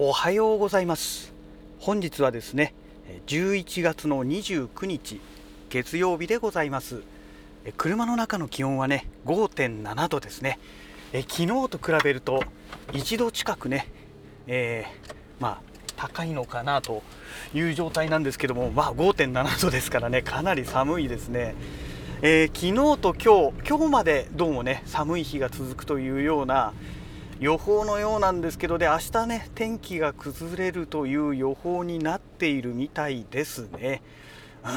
おはようございます。本日はですね11月の29日月曜日でございます。車の中の気温はね5.7度ですね。え昨日と比べると1度近くね、えー、まあ高いのかなという状態なんですけども、まあ、5.7度ですからねかなり寒いですね、えー、昨日と今日今日までどうもね寒い日が続くというような予報のようなんですけどで明日ね天気が崩れるという予報になっているみたいですね、う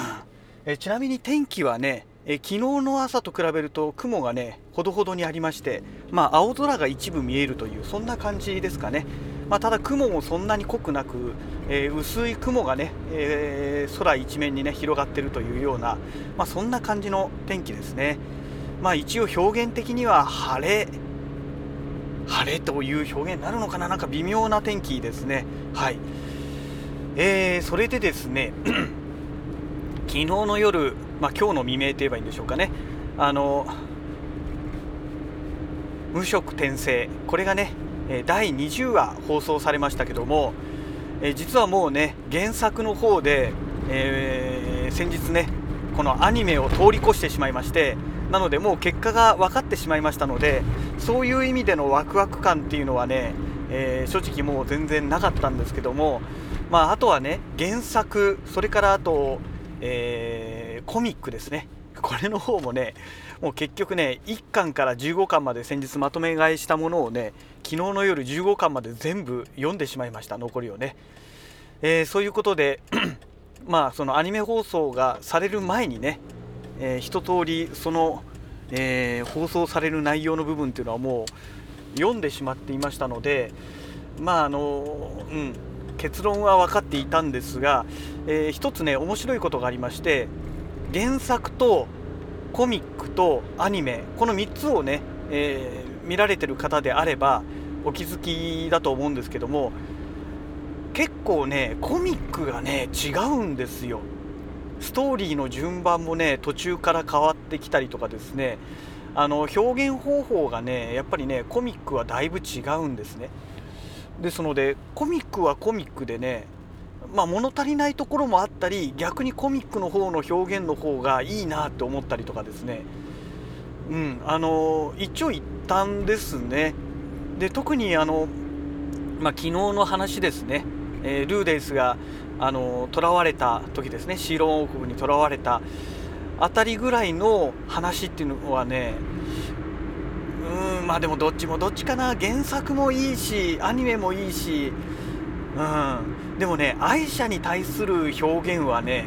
ん、えちなみに天気はねえ昨日の朝と比べると雲がねほどほどにありまして、まあ、青空が一部見えるというそんな感じですかね、まあ、ただ雲もそんなに濃くなく、えー、薄い雲がね、えー、空一面にね広がっているというような、まあ、そんな感じの天気ですね、まあ、一応表現的には晴れ晴れという表現になるのかな？なんか微妙な天気ですね。はい。えー、それでですね 昨日の夜、まあ、今日の未明といえばいいんでしょうかね。あの無色転生。これがね第20話放送されましたけどもえ実はもうね原作の方で、えー、先日ねこのアニメを通り越してしまいましてなのでもう結果が分かってしまいましたのでそういう意味でのワクワク感っていうのはね、えー、正直もう全然なかったんですけども、まあ、あとはね原作それからあと、えー、コミックですね。これの方もねもう結局ね1巻から15巻まで先日まとめ買いしたものをね昨日の夜15巻まで全部読んでしまいました。残りをね、えー、そういうことで まあそのアニメ放送がされる前にねえー、一通りその、えー、放送される内容の部分っていうのはもう読んでしまっていましたのでまああのうん結論は分かっていたんですが、えー、一つね面白いことがありまして原作とコミックとアニメこの3つをね、えー、見られてる方であればお気づきだと思うんですけども結構ねコミックがね違うんですよ。ストーリーの順番もね途中から変わってきたりとかですね。あの表現方法がねやっぱりねコミックはだいぶ違うんですね。ですのでコミックはコミックでねまあ物足りないところもあったり逆にコミックの方の表現の方がいいなって思ったりとかですね。うんあの一長一短ですね。で特にあのまあ、昨日の話ですね、えー、ルーデイスがあの囚われた時ですね。シーロン王国に囚われたあたりぐらいの話っていうのはねうんまあでもどっちもどっちかな。原作もいいしアニメもいいしうん。でもね愛者に対する表現はね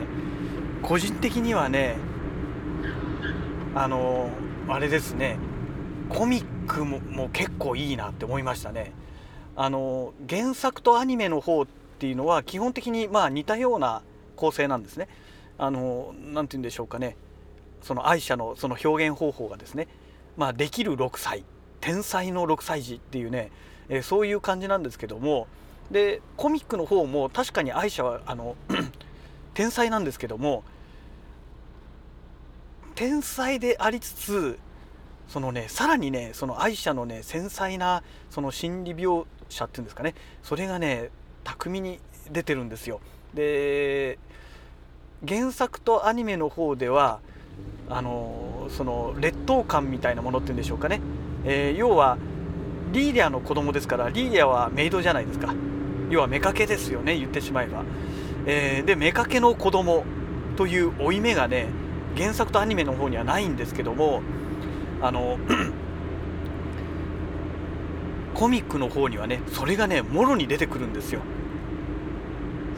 個人的にはねあのあれですね。コミックもも結構いいなって思いましたね。あの原作とアニメの方っていうのは基本的にまあ似たような構成なんですね。あの何て言うんでしょうかね。その愛者のその表現方法がですね、まあ、できる6歳。天才の6歳児っていうね、えー、そういう感じなんですけども。でコミックの方も確かに愛者はあの 天才なんですけども。天才でありつつそのねさらにねその愛者のね繊細なその心理描写っていうんですかね。それがね巧みに出てるんですよ。で原作とアニメの方ではあのその劣等感みたいなものっていうんでしょうかね、えー、要はリーリアの子供ですからリーリアはメイドじゃないですか。要は妾ですよね言ってしまえば、えー、で妾の子供という負い目がね原作とアニメの方にはないんですけどもあのコミックの方にはねそれがねもろに出てくるんですよ。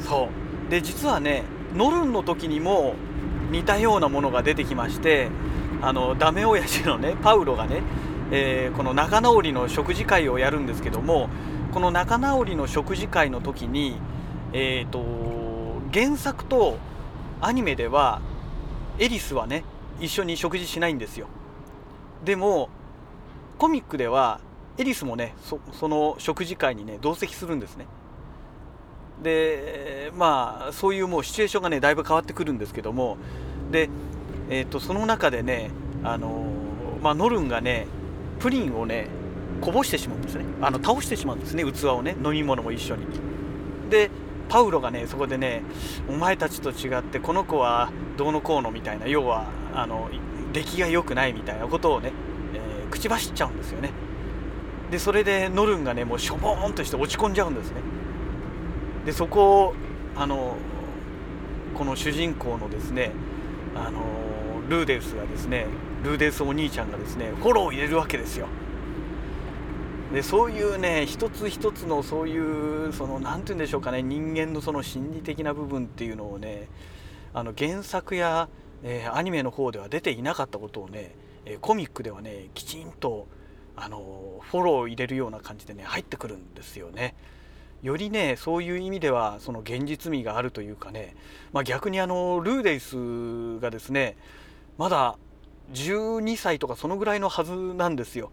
そう。で実はねノルンの時にも似たようなものが出てきましてあのダメ親父のねパウロがね、えー、この仲直りの食事会をやるんですけどもこの仲直りの食事会の時にえっ、ー、と原作とアニメではエリスはね一緒に食事しないんですよ。でもコミックではエリスもねその食事会にね同席するんですね。でまあそういうもうシチュエーションがねだいぶ変わってくるんですけども。で、えーと、その中でねあのまあ、ノルンがねプリンをねこぼしてしまうんですね。あの倒してしまうんですね器をね飲み物も一緒に。でパウロがねそこでねお前たちと違ってこの子はどうのこうのみたいな要はあの出来が良くないみたいなことをね、えー、口走っちゃうんですよね。でそれでノルンがねもうしょぼーんとして落ち込んじゃうんですね。でそこをあのこの主人公のですねあのルーデウスがですねルーデウスお兄ちゃんがですねフォローを入れるわけですよ。でそういうね一つ一つのそういうその何て言うんでしょうかね人間のその心理的な部分っていうのをねあの原作や、えー、アニメの方では出ていなかったことをね、えコミックではねきちんとあのフォローを入れるような感じでね入ってくるんですよね。よりねそういう意味ではその現実味があるというかね、まあ、逆にあのルーデイスがですねまだ12歳とかそのぐらいのはずなんですよ。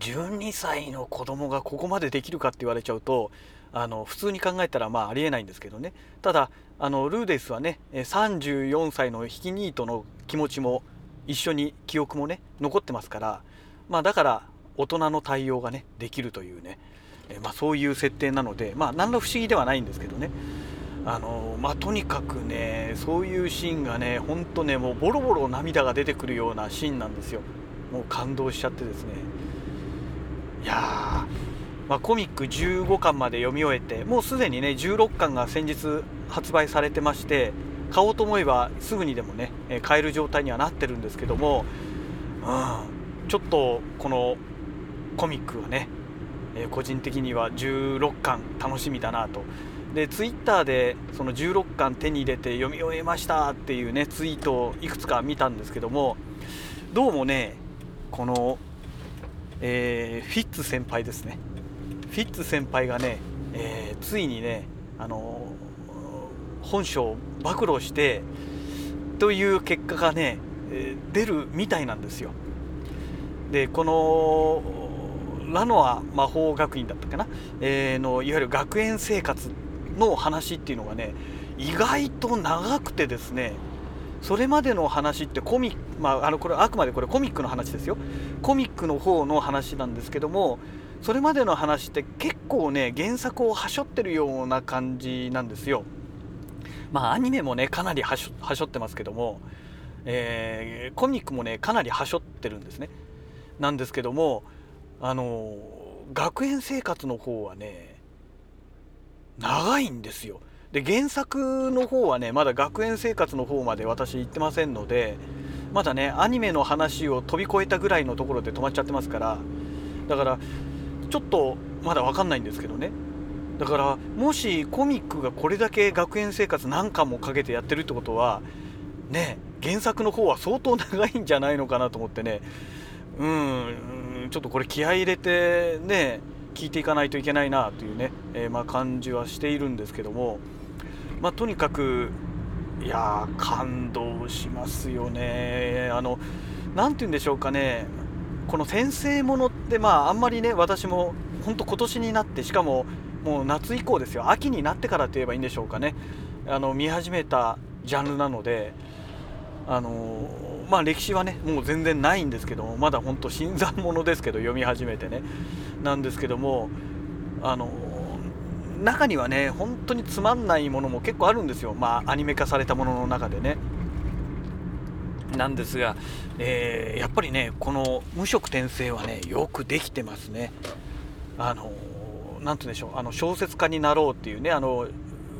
12歳の子供がここまでできるかって言われちゃうとあの普通に考えたらまあありえないんですけどねただあのルーデイスはね34歳のヒキニートの気持ちも一緒に記憶もね残ってますからまあだから大人の対応がねできるというね、えまあ、そういう設定なのでまあ何ら不思議ではないんですけどね。あのまあとにかくねそういうシーンがねほんとねもうボロボロ涙が出てくるようなシーンなんですよ。もう感動しちゃってですね。いやまあ、コミック15巻まで読み終えてもうすでにね16巻が先日発売されてまして買おうと思えばすぐにでもね買える状態にはなってるんですけども、うん、ちょっとこのコミックはね個人的には16巻楽しみだなと。でツイッターでその16巻手に入れて読み終えましたっていうねツイートをいくつか見たんですけどもどうもねこのえー、フィッツ先輩ですね。フィッツ先輩がね、えー、ついにねあの本性を暴露してという結果がね、出るみたいなんですよ。でこのラノア魔法学院だったかな、えー、のいわゆる学園生活の話っていうのがね意外と長くてですねそれまでの話ってコミック、まあ、あのこれあくまでこれコミックの話ですよ。コミックの方の話なんですけどもそれまでの話って結構ね原作をはしょってるような感じなんですよ。まあアニメもねかなりはしょってますけども、えー、コミックもねかなりはしょってるんですね。なんですけどもあの学園生活の方はね長いんですよ。で原作の方はねまだ学園生活の方まで私行ってませんのでまだねアニメの話を飛び越えたぐらいのところで止まっちゃってますからだからちょっとまだ分かんないんですけどね。だからもしコミックがこれだけ学園生活何巻もかけてやってるってことはね原作の方は相当長いんじゃないのかなと思ってね。うんちょっとこれ気合い入れてね聞いていかないといけないなというね、えー、まあ、感じはしているんですけどもまあ、とにかくいや感動しますよね。あの何て言うんでしょうかね。この先生ものってまああんまりね私も本当今年になってしかももう夏以降ですよ。秋になってからと言えばいいんでしょうかね。あの見始めたジャンルなのであのまあ歴史はねもう全然ないんですけどもまだ本当新参者ですけど読み始めてね。なんですけどもあの中にはね本当につまんないものも結構あるんですよ。まあアニメ化されたものの中でね。なんですが、えー、やっぱりねこの無色転生はねよくできてますね。あの何て言うんでしょう。あの小説家になろうっていうねあの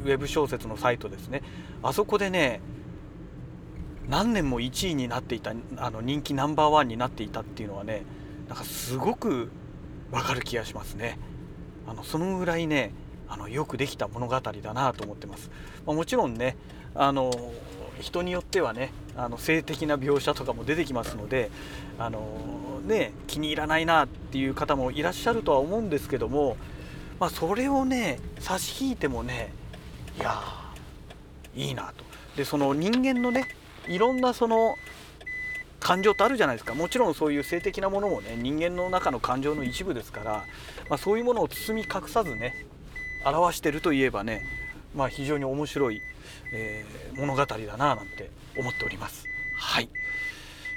ウェブ小説のサイトですね。あそこでね何年も1位になっていたあの人気ナンバーワンになっていたっていうのはねなんかすごくわかる気がしますねあのそのぐらいねあのよくできた物語だなと思ってます。まあ、もちろんねあの人によってはねあの性的な描写とかも出てきますのであの、ね、気に入らないなっていう方もいらっしゃるとは思うんですけども、まあ、それをね差し引いてもねいやいいなと。でその人間のねいろんなその感情ってあるじゃないですかもちろんそういう性的なものもね人間の中の感情の一部ですから、まあ、そういうものを包み隠さずね表してるといえばね、まあ、非常に面白い、えー、物語だななんて思っております。はい、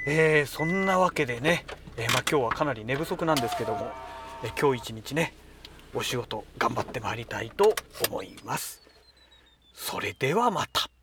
えー、そんなわけでね、えー、まあ、今日はかなり寝不足なんですけども、え今日一日ねお仕事頑張ってまいりたいと思います。それではまた。